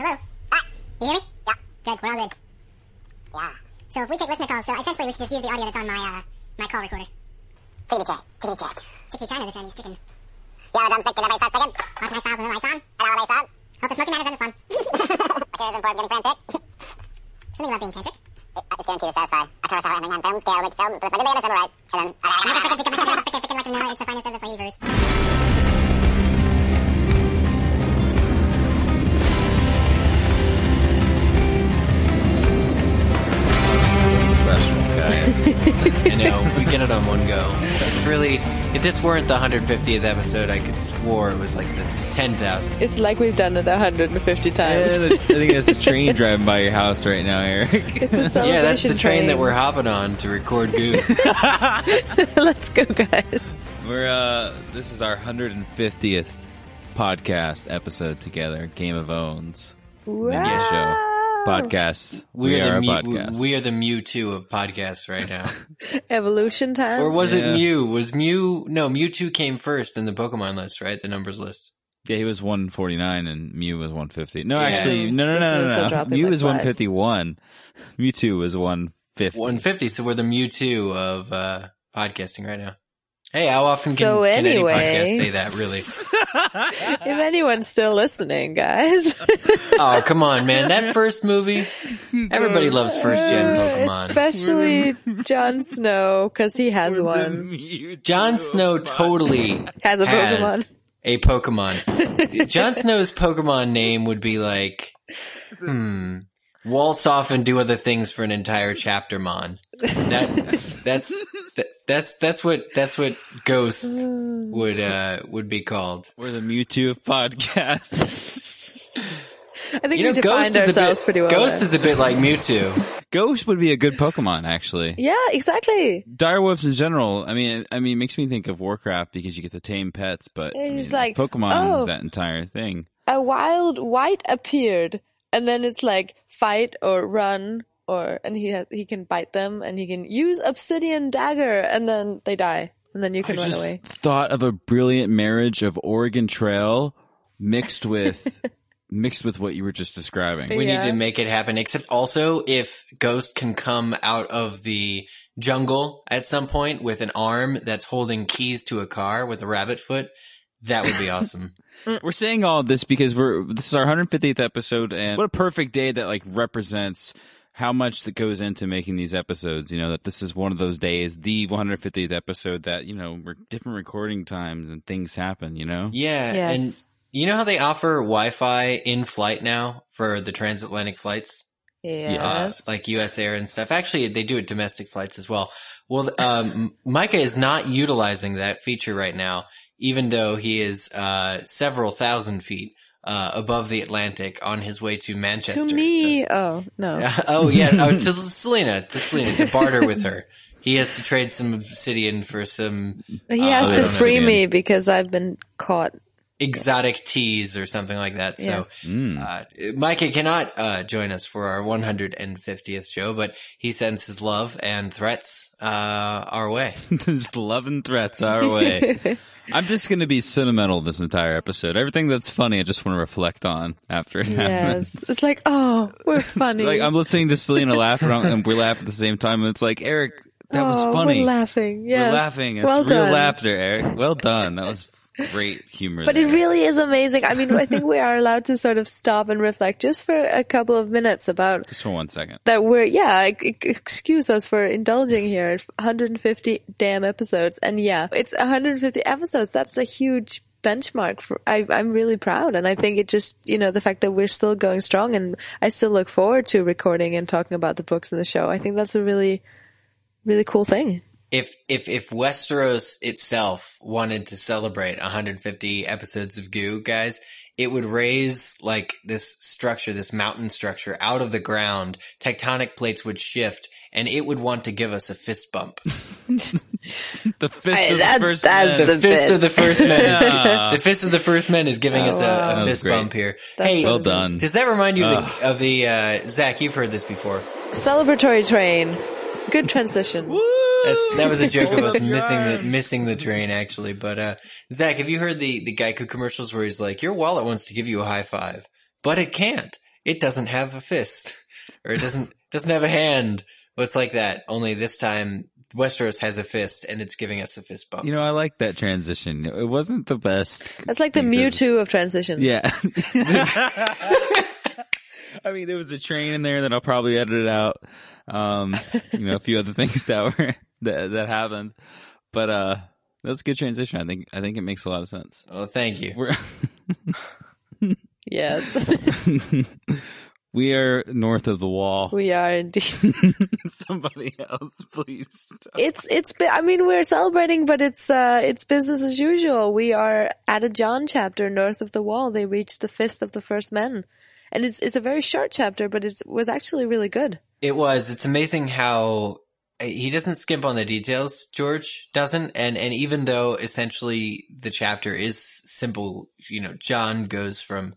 Hello? Ah, you hear me? Yeah. Good, we're all good. Yeah. So if we take listener calls, so essentially we should just use the audio that's on my, uh, my call recorder. Chickadee chat, chickadee chat. Chickadee China, the Chinese chicken. Yeah, drumstick, did everybody start picking? Watch my styles and the lights on. And all lights on. Hope the smoky man is in this one. My career's important, getting frantic. Something about being tantric. It, it's guaranteed to satisfy. I cover how I'm on film, scale, make films, but like a Davis, ever right. And then, chicken, motherfucking chicken, like vanilla, it's the finest of the flavors. Get it on one go. It's really if this weren't the 150th episode, I could swore it was like the 10,000. It's like we've done it 150 times. I think that's a train driving by your house right now, Eric. It's a celebration Yeah, that's the train, that we're hopping on to record Goo. Let's go, guys. We're uh this is our 150th podcast episode together, Game of Owns. Media show. Podcast. We, We, are, are, the a Mew, podcast. we are the Mewtwo of podcasts right now. Evolution time. or was Yeah. it Mew? Was Mew? No, Mewtwo came first in the Pokemon list, right? The numbers list. yeah, he was 149 and Mew was 150. No, Yeah. actually, no, no, no, This no, no. Mew like was flies. 151. Mewtwo was 150. 150. So we're the Mewtwo of uh, podcasting right now. Hey, how often can, So can any anyway. podcast say that? Really? if anyone's still listening, guys. oh, come on, man! That first movie, everybody loves first gen Pokemon. Especially Jon Snow, because he has one. Jon Snow totally Has a Pokemon. has a Pokemon. Jon Snow's Pokemon name would be like, hmm, waltz off and do other things for an entire chapter, mon. That that's that, that's that's what that's what Ghost would uh would be called. We're the Mewtwo of podcasts. I think You know, defined Ghost is a ourselves bit pretty well. Ghost there. is a bit like Mewtwo. Ghost would be a good Pokemon, actually. yeah, exactly. Direwolves in general. I mean, I mean, it makes me think of Warcraft because you get to tame pets, but I It's mean, like, Pokemon oh. is that entire thing. A wild white appeared, and then it's like fight or run, or and he has, he can bite them, and he can use obsidian dagger, and then they die, and then you can I run just away. thought of a brilliant marriage of Oregon Trail mixed with mixed with what you were just describing. We Yeah. need to make it happen. Except also if Ghost can come out of the jungle at some point with an arm that's holding keys to a car with a rabbit foot, that would be awesome. We're saying all this because we're this is our 150th episode, and what a perfect day that like represents how much that goes into making these episodes. You know that this is one of those days, the 150th episode that you know we're different recording times and things happen. You know, Yeah. Yes. And you know how they offer Wi-Fi in flight now for the transatlantic flights? Yes. Uh, like US Air and stuff. Actually, they do it domestic flights as well. Well, um, Micah is not utilizing that feature right now, even though he is, uh, several thousand feet, uh, above the Atlantic on his way to Manchester. to me, oh no, So- oh yeah. Oh, to Selena, to Selena, to barter with her. He has to trade some obsidian for some he uh, has to don't free have me because I've been caught. exotic teas or something like that. So, Mm. uh, Micah cannot uh, join us for our 150th show, but he sends his love and threats uh, our way. just love and threats our way. I'm just going to be sentimental this entire episode. Everything that's funny, I just want to reflect on after it happens. Yes, it's like oh, we're funny. Like I'm listening to Selena laugh and, we laugh at the same time, and it's like Eric, that was Oh, funny. We're laughing. We're laughing. It's Well real done. laughter, Eric. Well done. That was great humor. But there. it really is amazing. I mean, I think we are allowed to sort of stop and reflect just for a couple of minutes about just for one second. that we're, yeah, excuse us for indulging here. 150 damn episodes. And yeah, it's 150 episodes. That's a huge benchmark for, I, I'm really proud. And I think it just, you know, the fact that we're still going strong and I still look forward to recording and talking about the books in the show. I think that's a really, really cool thing. If if if Westeros itself wanted to celebrate 150 episodes of Goo, guys, it would raise like this structure, this mountain structure out of the ground. Tectonic plates would shift, and it would want to give us a fist bump. The fist Hey, of the first that's man. the The fist bit. of the first men is Yeah. the fist of the first men is giving Oh, us a, a fist great. bump here. That's hey, well done. does that remind you of the, of the uh, Zach? You've heard this before. Celebratory train. Good transition. That's, that was a joke of us missing the missing the train actually. But uh, Zach, have you heard the the Geico commercials where he's like, "Your wallet wants to give you a high five, but it can't. it doesn't have a fist or it doesn't doesn't have a hand. Well, it's like that. Only this time, Westeros has a fist, and it's giving us a fist bump. You know, I like that transition. It wasn't the best. That's like the Mewtwo of transition. Yeah. I mean, there was a train in there that I'll probably edit it out. Um, you know, a few other things that were that that happened, but uh, that was a good transition. I think I think it makes a lot of sense. oh, thank you. We're Yes, we are north of the wall. we are indeed. Somebody else, please. Stop. It's it's. I mean, we're celebrating, but it's uh, it's business as usual. We are at a Jon chapter north of the wall. They reached the fist of the first men, and it's it's a very short chapter, but it was actually really good. It was. It's amazing how uh, he doesn't skimp on the details. George doesn't, and and even though essentially the chapter is simple, you know, Jon goes from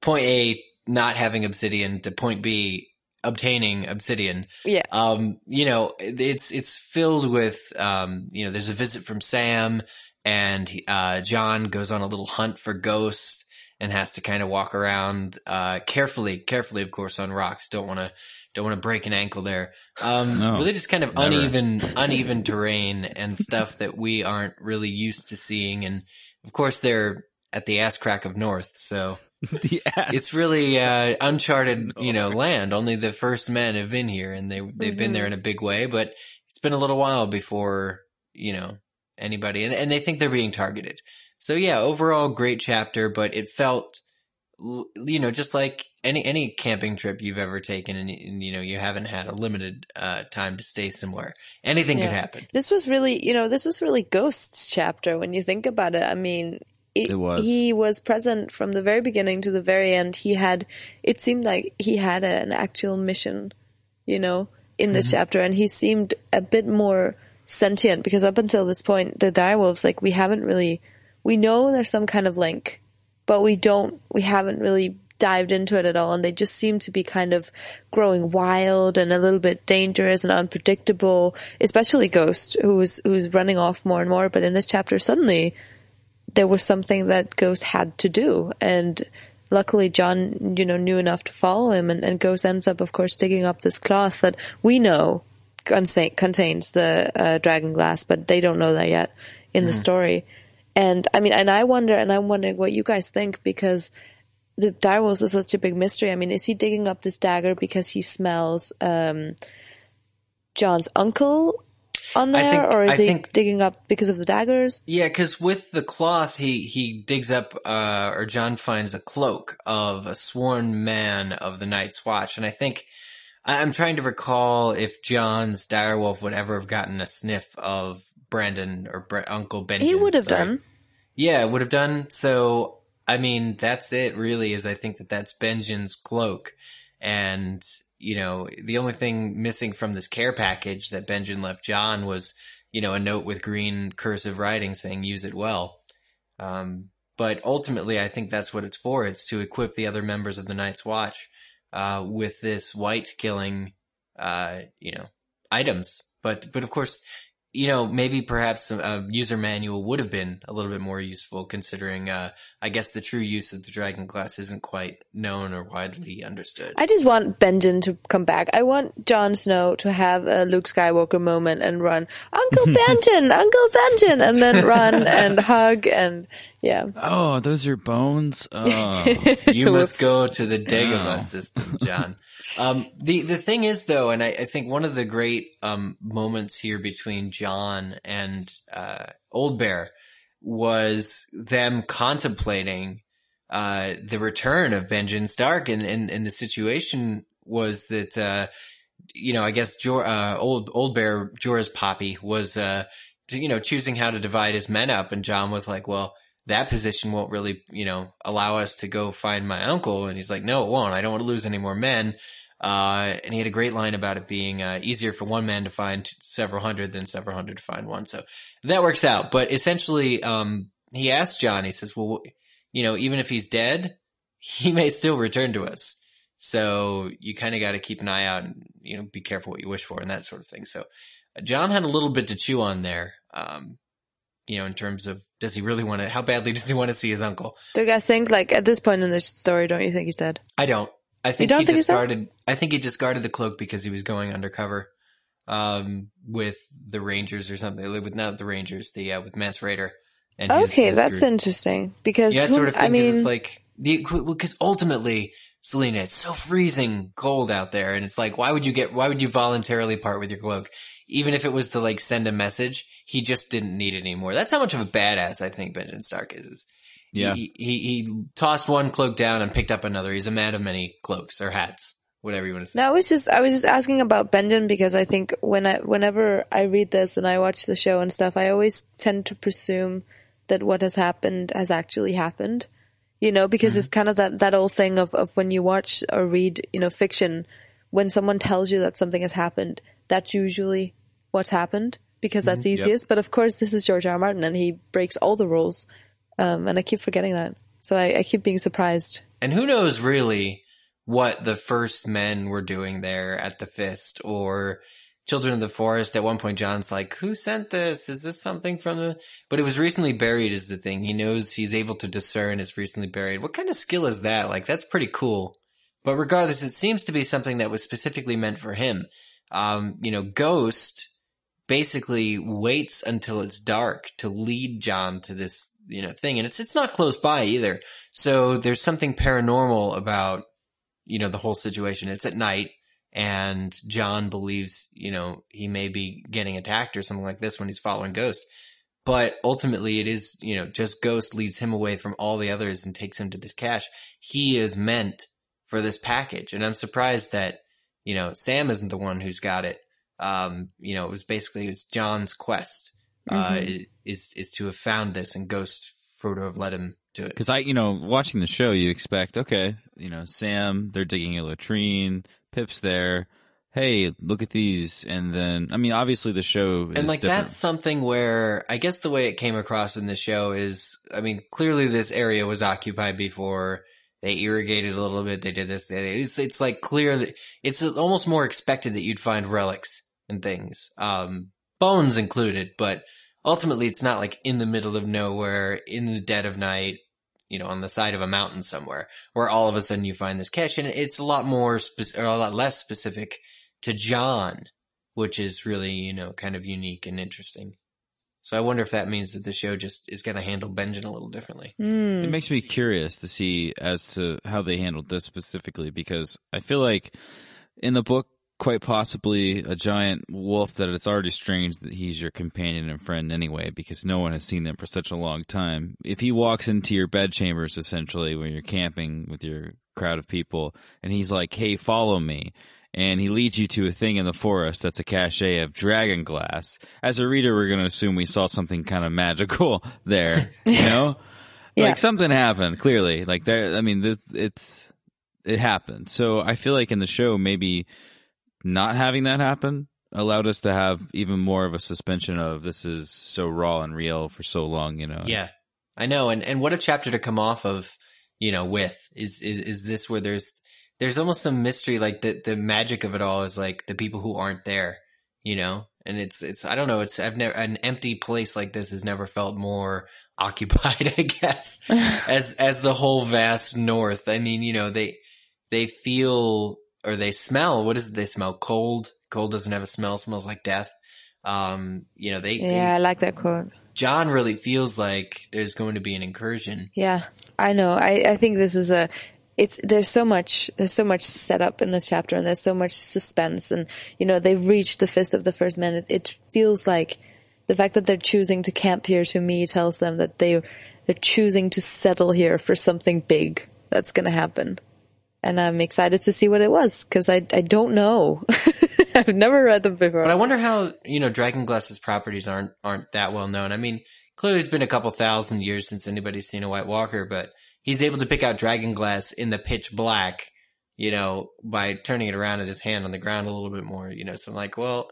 point A not having obsidian to point B obtaining obsidian. Yeah. Um, you know, it's it's filled with um, you know, there's a visit from Sam, and uh, Jon goes on a little hunt for ghosts and has to kind of walk around uh, carefully, carefully, of course, on rocks. Don't want to don't want to break an ankle there. Um, No, really, just kind of never. uneven, uneven terrain and stuff that we aren't really used to seeing. And of course, they're at the ass crack of North, so The ass. it's really uh, uncharted, you know, land. Only the first men have been here, and they they've been there in a big way. But it's been a little while before you know anybody, and and they think they're being targeted. So yeah, overall great chapter, but it felt, you know, just like any any camping trip you've ever taken, and, and you know you haven't had a limited uh, time to stay somewhere. Anything could happen. This was really, you know, this was really Ghosts chapter when you think about it. I mean, It was. He was present from the very beginning to the very end. He had, it seemed like he had a, an actual mission, you know, in this chapter, and he seemed a bit more sentient because up until this point, the direwolves, like, we haven't really, we know there's some kind of link, but we don't, we haven't really dived into it at all, and they just seem to be kind of growing wild and a little bit dangerous and unpredictable, especially Ghost, who's, was, who was running off more and more, but in this chapter, suddenly, there was something that Ghost had to do. And luckily Jon, you know, knew enough to follow him and, and Ghost ends up, of course, digging up this cloth that we know contains the uh, dragon glass, but they don't know that yet in the story. And I mean, and I wonder, and I'm wondering what you guys think because the direwolves is such a big mystery. I mean, is he digging up this dagger because he smells um, Jon's uncle on there, think- or is I he think- digging up because of the daggers? Yeah, because with the cloth, he he digs up, uh, or Jon finds a cloak of a sworn man of the Night's Watch, and I think I'm trying to recall if Jon's direwolf would ever have gotten a sniff of Brandon or Bre- Uncle Benjen. He would have done. Yeah, would have done. So, I mean, that's it really is I think that that's Benjen's cloak. And, you know, the only thing missing from this care package that Benjen left Jon was, you know, a note with green cursive writing saying use it well. Um, but ultimately, I think that's what it's for. It's to equip the other members of the Night's Watch, uh, with this white killing, uh, you know, items. But, but of course, you know, maybe perhaps a, a user manual would have been a little bit more useful considering, uh, I guess the true use of the Dragon Glass isn't quite known or widely understood. I just want Benjen to come back. I want Jon Snow to have a Luke Skywalker moment and run, Uncle Benton, Uncle Benton, and then run and hug and yeah. Oh, those are bones. Oh. you must go to the Dagobah Wow. system, Jon. Um, the the thing is, though, and I, I think one of the great um, moments here between Jon and uh, Old Bear was them contemplating uh, the return of Benjen Stark, and, and and the situation was that uh, you know I guess Jor- uh, old Old Bear Jorah's Poppy was uh, you know choosing how to divide his men up, and Jon was like, well that position won't really, you know, allow us to go find my uncle. And he's like, no, it won't. I don't want to lose any more men. Uh, and he had a great line about it being uh, easier for one man to find several hundred than several hundred to find one. So that works out. But essentially, um, he asked Jon, he says, well, you know, even if he's dead, he may still return to us. So you kind of got to keep an eye out and, you know, be careful what you wish for and that sort of thing. So Jon had a little bit to chew on there. Um, you know, in terms of does he really want to? How badly does he want to see his uncle? Do you guys think like at this point in the story, don't you think he's dead? I don't. I think don't he think discarded. I think he discarded the cloak because he was going undercover um, with the Rangers or something. With not the Rangers, the uh, with Mance Rayder. And Okay, his that's group. interesting because yeah, who- sort of thing. I mean, it's like the because ultimately, Selena, it's so freezing cold out there, and it's like, why would you get? Why would you voluntarily part with your cloak, even if it was to like send a message? He just didn't need it anymore. That's how much of a badass I think Benjen Stark is. is Yeah. he, he he tossed one cloak down and picked up another. He's a man of many cloaks or hats, whatever you want to say. No, I was just I was just asking about Benjen because I think when I whenever I read this and I watch the show and stuff, I always tend to presume that what has happened has actually happened. You know, because it's kind of that that old thing of of when you watch or read, you know, fiction, when someone tells you that something has happened, that's usually what's happened because that's easiest. But of course, this is George R. R. Martin and he breaks all the rules, um, and I keep forgetting that. So I, I keep being surprised. And who knows really what the first men were doing there at the Fist or Children of the Forest. At one point, Jon's like, who sent this? Is this something from the, but it was recently buried is the thing. He knows he's able to discern it's recently buried. What kind of skill is that? Like, that's pretty cool. But regardless, it seems to be something that was specifically meant for him. Um, you know, Ghost basically waits until it's dark to lead Jon to this, you know, thing. And it's, it's not close by either. So there's something paranormal about, you know, the whole situation. It's at night and Jon believes, you know, he may be getting attacked or something like this when he's following Ghost. But ultimately it is, you know, just Ghost leads him away from all the others and takes him to this cache. He is meant for this package. And I'm surprised that, you know, Sam isn't the one who's got it. Um, you know, it was basically, it's Jon's quest, uh, is, is to have found this and Ghost for to have led him to it. Because I, you know, watching the show, you expect, okay, you know, Sam, they're digging a latrine, Pip's there. Hey, look at these, and then I mean, obviously the show is and like different. that's something where I guess the way it came across in the show is, I mean, clearly this area was occupied before. They irrigated a little bit. They did this. They, it's it's like clear that it's almost more expected that you'd find relics and things, um, bones included. But ultimately, it's not like in the middle of nowhere, in the dead of night, you know, on the side of a mountain somewhere, where all of a sudden you find this cache, and it's a lot more, spec- or a lot less specific to Jon, which is really, you know, kind of unique and interesting. So I wonder if that means that the show just is going to handle Benjen a little differently. Hmm. It makes me curious to see as to how they handled this specifically because I feel like in the book, quite possibly a giant wolf that it's already strange that he's your companion and friend anyway because no one has seen them for such a long time. If he walks into your bed chambers essentially when you're camping with your crowd of people and he's like, "Hey, follow me." And he leads you to a thing in the forest that's a cache of dragon glass. As a reader, we're going to assume we saw something kind of magical there, you know? Yeah. Like something happened clearly. Like there, I mean, this, it's it happened. So I feel like in the show, maybe not having that happen allowed us to have even more of a suspension of this is so raw and real for so long. You know? Yeah, I know. And, and what a chapter to come off of, you know, with is, is, is this where there's, there's almost some mystery, like the, the magic of it all is like the people who aren't there, you know? And it's, it's, I don't know, it's, I've never, an empty place like this has never felt more occupied, I guess, as, as the whole vast north. I mean, you know, they, they feel or they smell, what is it? They smell cold. Cold doesn't have a smell, smells like death. Um, you know, they, they Yeah, I like that quote. Jon really feels like there's going to be an incursion. Yeah, I know. I, I think this is a, it's, there's so much, there's so much set up in this chapter and there's so much suspense and, you know, they've reached the fist of the first man. It, it feels like the fact that they're choosing to camp here to me tells them that they, they're choosing to settle here for something big that's going to happen. And I'm excited to see what it was because I, I don't know. I've never read them before. But I wonder how, you know, Dragonglass's properties aren't, aren't that well known. I mean, clearly it's been a couple thousand years since anybody's seen a White Walker, but he's able to pick out Dragonglass in the pitch black, you know, by turning it around in his hand on the ground a little bit more, you know, so I'm like, well,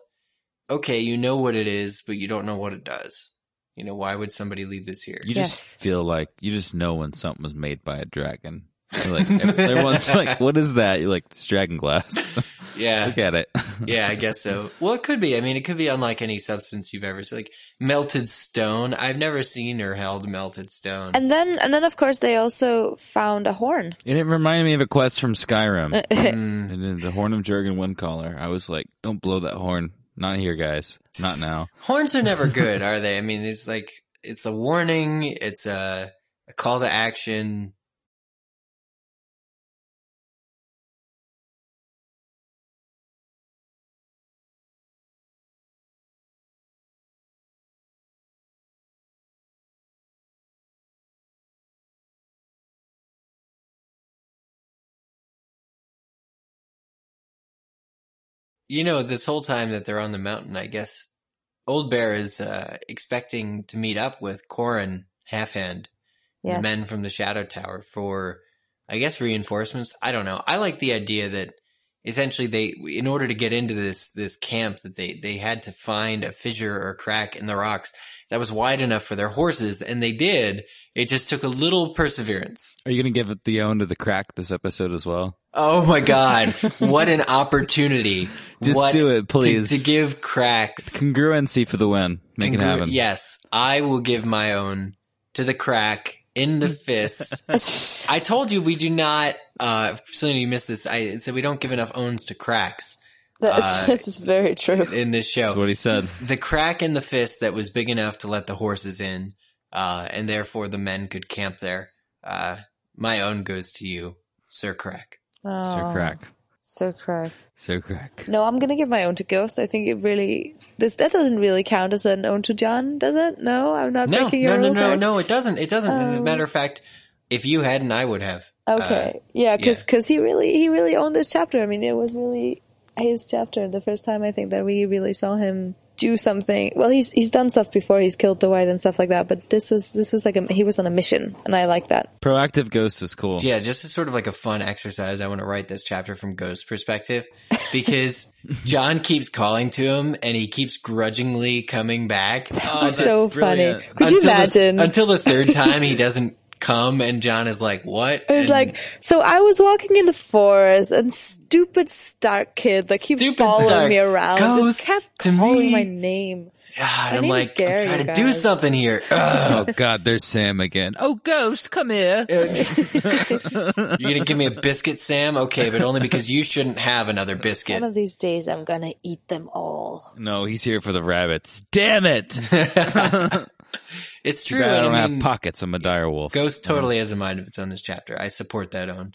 okay, you know what it is, but you don't know what it does. You know, why would somebody leave this here? You Yes. just feel like you just know when something was made by a dragon. You're like everyone's like, "What is that?" You're like, "It's dragon glass." Yeah. Look at it. yeah, I guess so. Well, it could be. I mean, it could be unlike any substance you've ever seen. Like melted stone. I've never seen or held melted stone. And then, and then, of course, they also found a horn. And it reminded me of a quest from Skyrim. Mm. and the horn of Jurgen Windcaller. I was like, "Don't blow that horn." Not here, guys. Not now. Horns are never good, are they? I mean, it's like it's a warning. It's a, a call to action. You know, this whole time that they're on the mountain, I guess Old Bear is uh, expecting to meet up with Qhorin Halfhand, Yes. the men from the Shadow Tower, for I guess reinforcements. I don't know. I like the idea that essentially they, in order to get into this this camp, that they they had to find a fissure or crack in the rocks that was wide enough for their horses, and they did. It just took a little perseverance. Are you gonna give it the own to the crack this episode as well? Oh my god, what an opportunity! Just What- do it, please. To, to give cracks Congruency for the win. Make it happen. Yes, I will give my own to the crack in the fist. I told you we do not. Uh, Selena, you missed this. I said we don't give enough owns to cracks That's, Uh, that's very true. in this That's show. what he said. The crack in the fist that was big enough to let the horses in, uh, and therefore the men could camp there. Uh, my own goes to you, Sir Crack. Oh, Sir Crack. So crack. So Crack. No, I'm gonna give my own to Ghost. I think it really this that doesn't really count as an own to Jon, does it? No, I'm not No, breaking no, your no, rules no, there? no. It doesn't. It doesn't. As a Um, matter of fact, if you hadn't, I would have. Okay, Uh, yeah, because yeah. cause he really he really owned this chapter. I mean, it was really his chapter. The first time I think that we really saw him do something. Well, he's he's done stuff before. He's killed the white and stuff like that. But this was this was like a he was on a mission, and I like that. Proactive ghost is cool. Yeah, just as sort of like a fun exercise, I want to write this chapter from Ghost's perspective because Jon keeps calling to him and he keeps grudgingly coming back. Oh, It's so brilliant. funny. Could you Until the- imagine? until the third time he doesn't come and Jon is like, "What?" It was And- like, so I was walking in the forest and stupid Stark kid that keeps Stupid following Stark me around goes just kept to calling me. my name. And My I'm like, Gary, I'm trying to do something here. Oh, Ugh. Oh God, there's Sam again. Oh, ghost, come here. You're gonna give me a biscuit, Sam? Okay, but only because you shouldn't have another biscuit. One of these days I'm gonna eat them all. No, he's here for the rabbits. Damn it! It's Too true. bad I don't I mean, have pockets. I'm a dire wolf. Ghost totally has a mind of its own. This chapter, I support that own.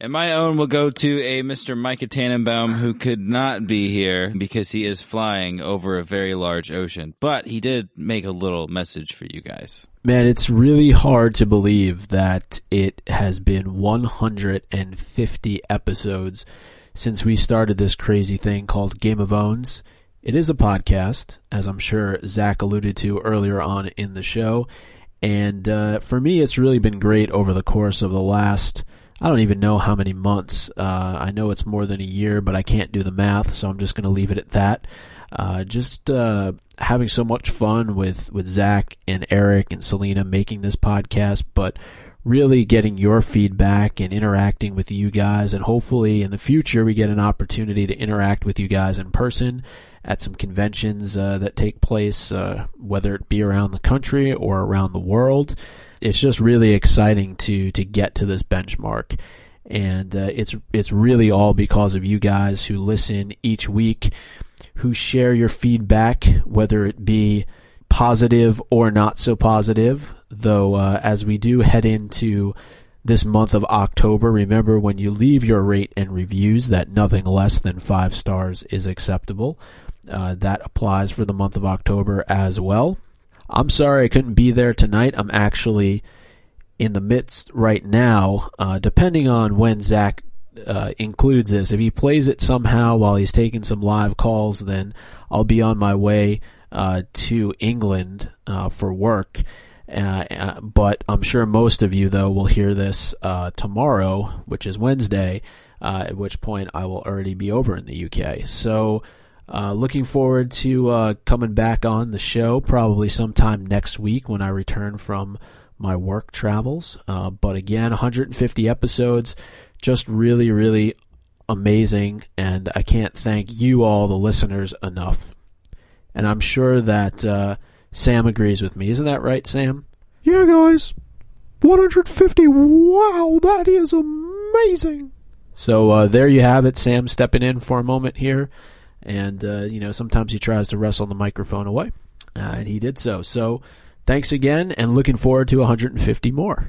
And my own will go to a Mr. Micah Tannenbaum who could not be here because he is flying over a very large ocean. But he did make a little message for you guys. Man, it's really hard to believe that it has been 150 episodes since we started this crazy thing called Game of Owns. It is a podcast, as I'm sure Zach alluded to earlier on in the show. And uh, for me, it's really been great over the course of the last, I don't even know how many months. Uh, I know it's more than a year, but I can't do the math, so I'm just going to leave it at that. Uh, just uh, having so much fun with, with Zach and Eric and Selena making this podcast, but really getting your feedback and interacting with you guys. And hopefully in the future, we get an opportunity to interact with you guys in person at some conventions uh, that take place, uh, whether it be around the country or around the world. It's just really exciting to to get to this benchmark, and uh, it's it's really all because of you guys who listen each week, who share your feedback, whether it be positive or not so positive. Though uh, as we do head into this month of October, remember when you leave your rate and reviews that nothing less than five stars is acceptable. Uh, that applies for the month of October as well. I'm sorry I couldn't be there tonight. I'm actually in the midst right now, uh, depending on when Zach uh, includes this. If he plays it somehow while he's taking some live calls, then I'll be on my way uh, to England uh, for work. Uh, but I'm sure most of you, though, will hear this uh, tomorrow, which is Wednesday, uh, at which point I will already be over in the UK. So, uh, looking forward to uh, coming back on the show probably sometime next week when I return from my work travels. Uh, but again, 150 episodes, just really, really amazing. And I can't thank you all, the listeners, enough. And I'm sure that uh, Sam agrees with me. Isn't that right, Sam? Yeah, guys. 150. Wow, that is amazing. So uh, there you have it. Sam stepping in for a moment here. And, uh, you know, sometimes he tries to wrestle the microphone away. Uh, and he did so. So thanks again and looking forward to 150 more.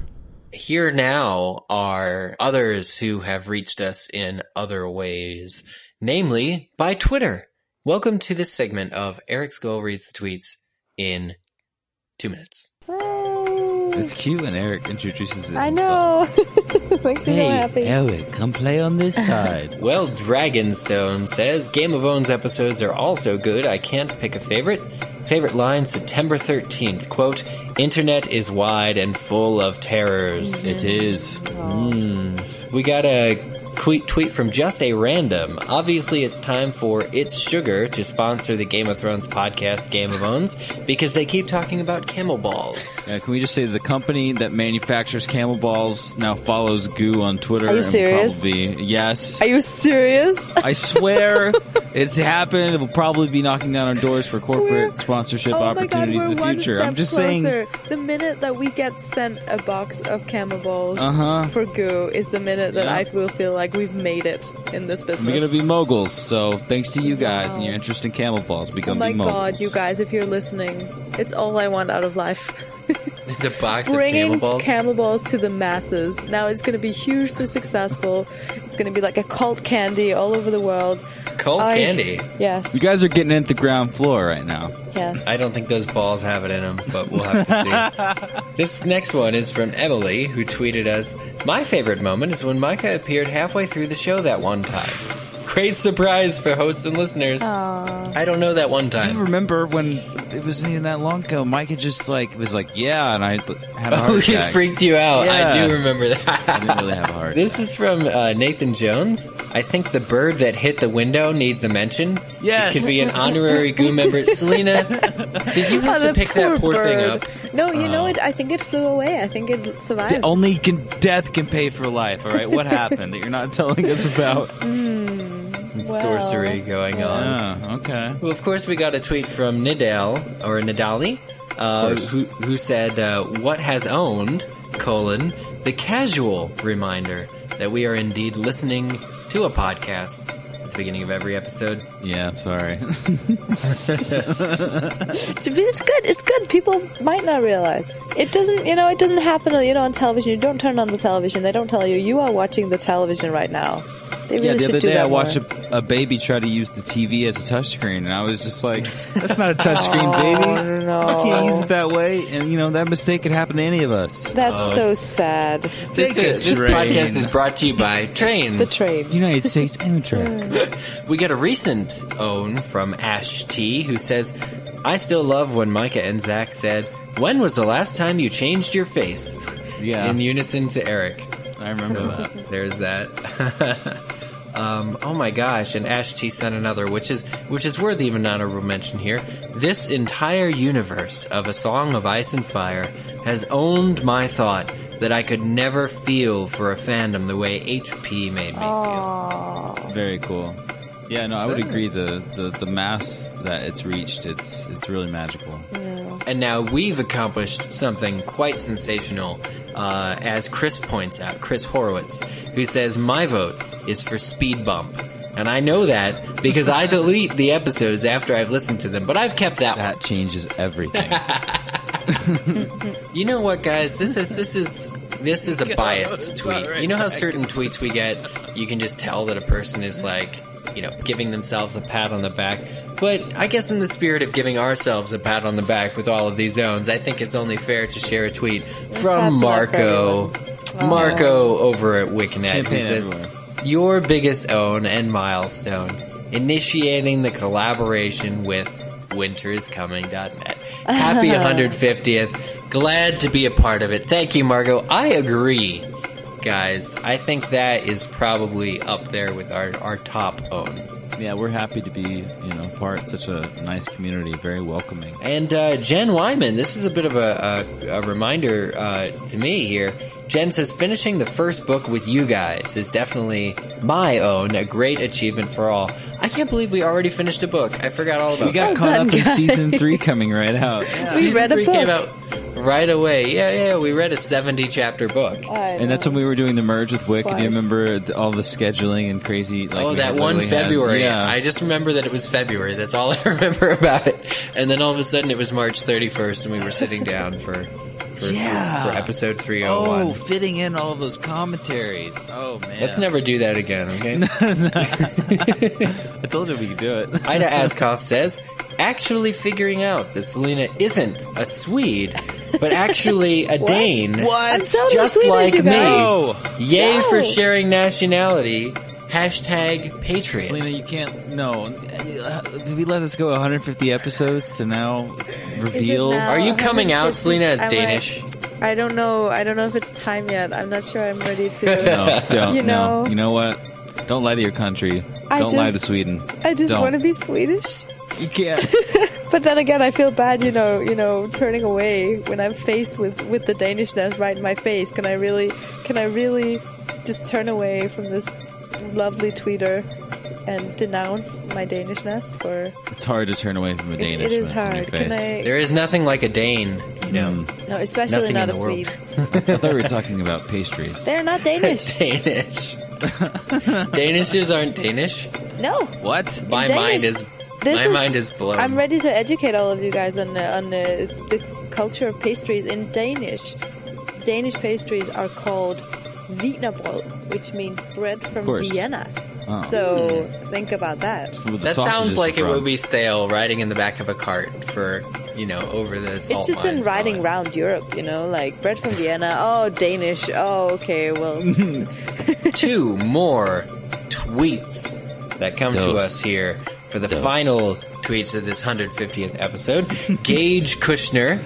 Here now are others who have reached us in other ways, namely by Twitter. Welcome to this segment of Eric's Go reads the tweets in two minutes. It's cute when Eric introduces it. I himself. know. Makes me so Hey, happy. Eric, come play on this side. Well, Dragonstone says Game of Owns episodes are also good. I can't pick a favorite. Favorite line September 13th. Quote, Internet is wide and full of terrors. it is. Mm. We got a tweet, tweet from Just a Random. Obviously, it's time for It's Sugar to sponsor the Game of Thrones podcast Game of Owns because they keep talking about camel balls. Yeah, can we just say the company that manufactures camel balls now follows Goo on Twitter? Are you and serious? Probably, yes. Are you serious? I swear it's happened. It will probably be knocking down our doors for corporate We're- sponsorship oh my God, opportunities in the future. I'm just saying. The minute that we get sent a box of camel balls Uh-huh. for goo is the minute that Yeah. I will feel like we've made it in this business. We're gonna be moguls, so thanks to you guys and your interest in camel balls, Oh become my big moguls. god, you guys, if you're listening, it's all I want out of life. It's a box of Bringing camel balls. camel balls to the masses. Now it's going to be hugely successful. It's going to be like a cult candy all over the world. Cult I- candy. Yes. You guys are getting into ground floor right now. yes. I don't think those balls have it in them, but we'll have to see. this next one is from Emily, who tweeted us, My favorite moment is when Micah appeared halfway through the show that one time. Great surprise for hosts and listeners. I don't know that one time. I remember when it wasn't even that long ago. Mike had just like was like, "Yeah," and I had a Oh, heart it attack. freaked you out. I do remember I that. didn't really have a heart. This is from uh, Nathan Jones. I think the bird that hit the window needs a mention. Yes. It could be an honorary Goo member. Selena, did you have Oh, to the pick that poor thing up? No, you know Oh. it. I think it flew away. I think it survived. D- only can death can pay for life. All right, what happened that you're not telling us about? Well. Sorcery going on. Oh, okay. Well, of course, we got a tweet from Nidal or Nidali, uh, who, who said, uh, "What has owned colon the casual reminder that we are indeed listening to a podcast at the beginning of every episode." Yeah, sorry. It's good. It's good. People might not realize it doesn't. You know, it doesn't happen. You know, on television. You don't turn on the television. They don't tell you you are watching the television right now. They really yeah, the other day I watched a, a baby try to use the TV as a touchscreen, and I was just like, "That's not a touchscreen, baby. Oh, no. I can't use it that way." And you know that mistake could happen to any of us. That's Oh, so sad. This, Take a this podcast is brought to you by Trains. The train. United States Amtrak. We got a recent own from Ash T who says, I still love when Micah and Zach said, When was the last time you changed your face? Yeah, In unison to Eric. I remember that. There's that. um, oh my gosh, and Ash T sent another, which is which is worthy of an honorable mention here. This entire universe of A Song of Ice and Fire has owned my thought that I could never feel for a fandom the way HP made me feel. Very cool. Yeah, no, I would agree. The, the the mass that it's reached, it's it's really magical. And now we've accomplished something quite sensational, uh, as Chris points out, Chris Horowitz, who says, My vote is for Speed Bump. And I know that because I delete the episodes after I've listened to them, but I've kept that, That changes everything. You know what, guys? This is, this is, this is a biased tweet. You know how certain tweets we get, you can just tell that a person is like, you know, giving themselves a pat on the back. But I guess in the spirit of giving ourselves a pat on the back with all of these zones, I think it's only fair to share a tweet pats from enough for Marco. Marco over at WiCnet who says, your biggest own and milestone, initiating the collaboration with winteriscoming.net. Happy 150th. Glad to be a part of it. Thank you, Margot. I agree. Guys. I think that is probably up there with our, our top owns. Yeah, we're happy to be, you know, part of such a nice community, very welcoming. And uh, Jen Wyman, this is a bit of a, a, a reminder uh, to me here. Jen says, finishing the first book with you guys is definitely my own, a great achievement for all. I can't believe we already finished a book. I forgot all about it. We got that. caught done, up in season three coming right out. We Season read a three book. came out right away. Yeah, yeah, we read a 70 chapter book. And that's when we were doing the merge with WiC. And do you remember all the scheduling and crazy? Like oh, that one literally had- February. yeah, I just remember that it was February. That's all I remember about it. And then all of a sudden it was March 31st and we were sitting down for, for, Yeah. for, for episode oh, oh, fitting in all of those commentaries. Oh man, Let's never do that again, okay? I told you we could do it. Ida Askoff says, actually figuring out that Selena isn't a Swede, but actually a Dane. I'm totally Just like me. guys. Yay No. for sharing nationality. Hashtag Patriot. Selena, you can't. No, did we let this go 150 episodes to now reveal? now? Are you coming out, Selena, as Am I- Danish? I don't know. I don't know if it's time yet. I'm not sure I'm ready to. No, don't. You no, know. you know what? Don't lie to your country. I don't lie to just- Sweden. I just Don't. want to be Swedish. You can't. But then again, I feel bad, you know, you know, turning away when I'm faced with with the Danishness right in my face. Can I really, can I really just turn away from this lovely tweeter and denounce my Danishness for? It's hard to turn away from a It, Danish it is when it's in your hard. Can face. I? There is nothing like a Dane, you know. Mm. No, especially Nothing not a the world. Swede. I thought we were talking about pastries. They're not Danish. Danish. Danishes aren't Danish. no. What? My Danish. mind is This my is- mind is blown. I'm ready to educate all of you guys on the, on the, the culture of pastries in Danish. Danish pastries are called Wienerbrød, which means bread from. Vienna. Oh. So think about that. That sounds like are it would be stale riding in the back of a cart for, you know, over the salt It's just been mines and all riding that. around Europe, you know, like bread from Vienna. Oh, Danish. Oh, okay. Well, Two more tweets that come to us here for the Dos. final tweets of this 150th episode. Gage Kushner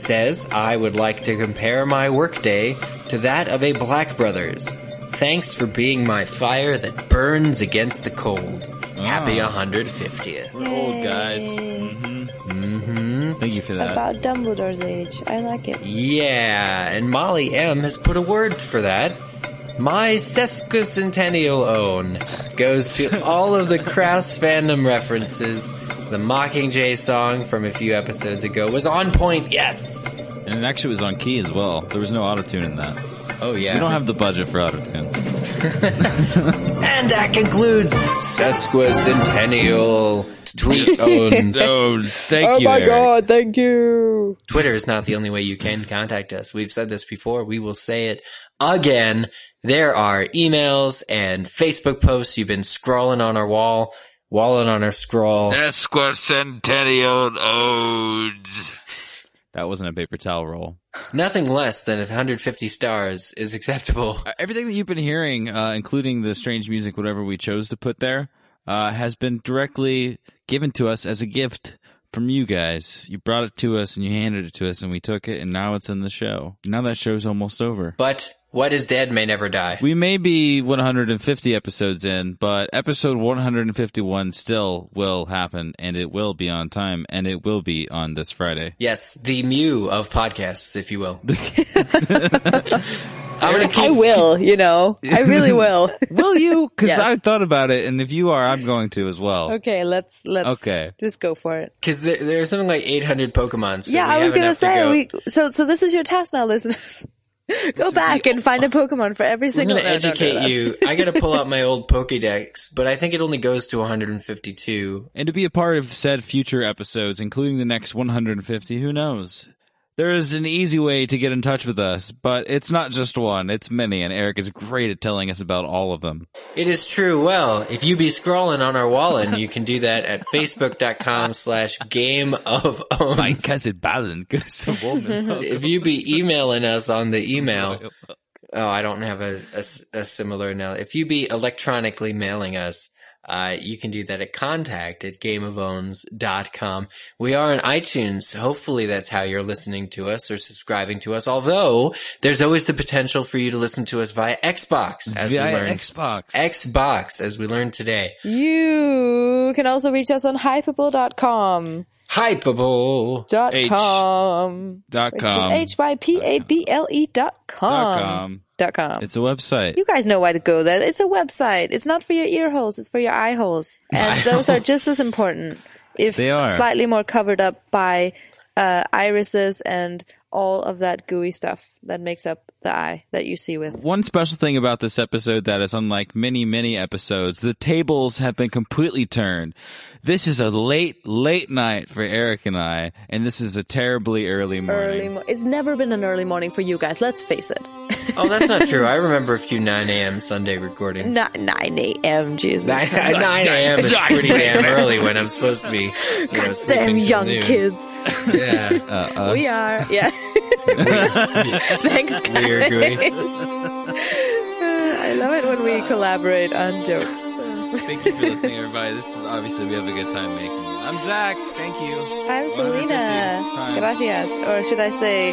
says, I would like to compare my workday to that of a Black Brothers. Thanks for being my fire that burns against the cold. Happy Ah. 150th. We're old guys. Yay. hmm hmm Thank you for that. about Dumbledore's age. I like it. Yeah, and Molly M has put a word for that. My sesquicentennial own goes to all of the Kraus fandom references. The Mockingjay song from a few episodes ago was on point, yes! and it actually was on key as well. There was no auto tune in that. Oh yeah. We don't have the budget for auto tune. and that concludes sesquicentennial tweet owns. Those. Thank oh you, my Eric. god, thank you. Twitter is not the only way you can contact us. We've said this before. We will say it again. There are emails and Facebook posts. You've been scrolling on our wall, walling on her scroll. Sesquicentennial odes. That wasn't a paper towel roll. Nothing less than 150 stars is acceptable. Uh, Everything that you've been hearing, uh, including the strange music, whatever we chose to put there, uh, has been directly given to us as a gift from you guys. You brought it to us and you handed it to us and we took it and now it's in the show. Now that show's almost over. But what is dead may never die. We may be 150 episodes in, but episode 151 still will happen and it will be on time and it will be on this Friday. Yes, the Mew of podcasts, if you will. I'm gonna I keep. will, you know. I really will. Will you? Cause Yes. I thought about it and if you are, I'm going to as well. okay, let's let's Okay. just go for it. Because there, there's something like 800 Pokemon. So yeah, we I was gonna enough to say go. we so so this is your task now, listeners. go back and find a Pokemon for every single. I'm gonna no, no, no, educate no. you. I gotta pull out my old Pokédex, but I think it only goes to 152. And to be a part of said future episodes, including the next 150, who knows? There is an easy way to get in touch with us, but it's not just one, it's many, and Eric is great at telling us about all of them. It is true. Well, if you be scrolling on our wall, and you can do that at facebook.com slash game of My owns. cousin Balin, a woman. If you be emailing us on the email, oh, I don't have a similar now. If you be electronically mailing us, uh, you can do that at contact at gameofowns.com. We are on iTunes. Hopefully that's how you're listening to us or subscribing to us. Although there's always the potential for you to listen to us via Xbox as Via we learned. Xbox. Xbox as we learned today. You can also reach us on hypable.com. Hypable. Dot H. com. Dot com. H-Y-P-A-B-L-E dot com. Dot com. Com. It's a website. You guys know why to go there. It's a website. It's not for your ear holes. It's for your eye holes. And those are just as important. If They are. slightly more covered up by uh, irises and all of that gooey stuff that makes up the eye that you see with. One special thing about this episode that is unlike many, many episodes, the tables have been completely turned. This is a late, late night for Eric and I, and this is a terribly early morning. Early mo- it's never been an early morning for you guys. Let's face it. Oh, that's not true. I remember a few 9 a.m. Sunday recordings. Not 9 a.m. Jesus. 9, 9 a.m. is pretty damn early when I'm supposed to be, you know, Damn young noon. kids. Yeah. Uh, us. We are. Yeah. Thanks, guys. Weird, gooey. I love it when we collaborate on jokes. Thank you for listening, everybody. This is obviously we have a good time making it. I'm Zach. Thank you. I'm 150 Selena. Gracias. Or should I say,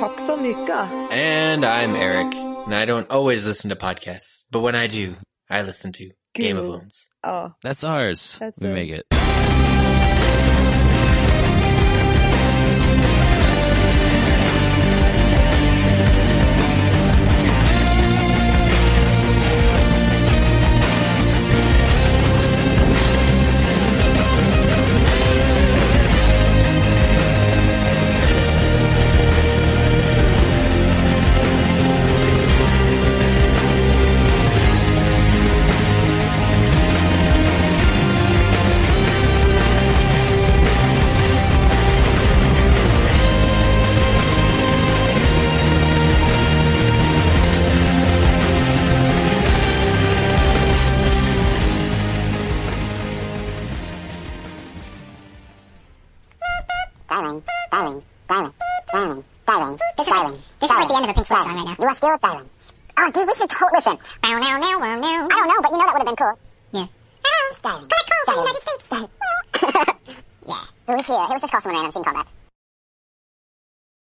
tack så mycket. And I'm Eric. And I don't always listen to podcasts, but when I do, I listen to Game of Cool. Thrones. Oh, That's ours. That's we it. make it.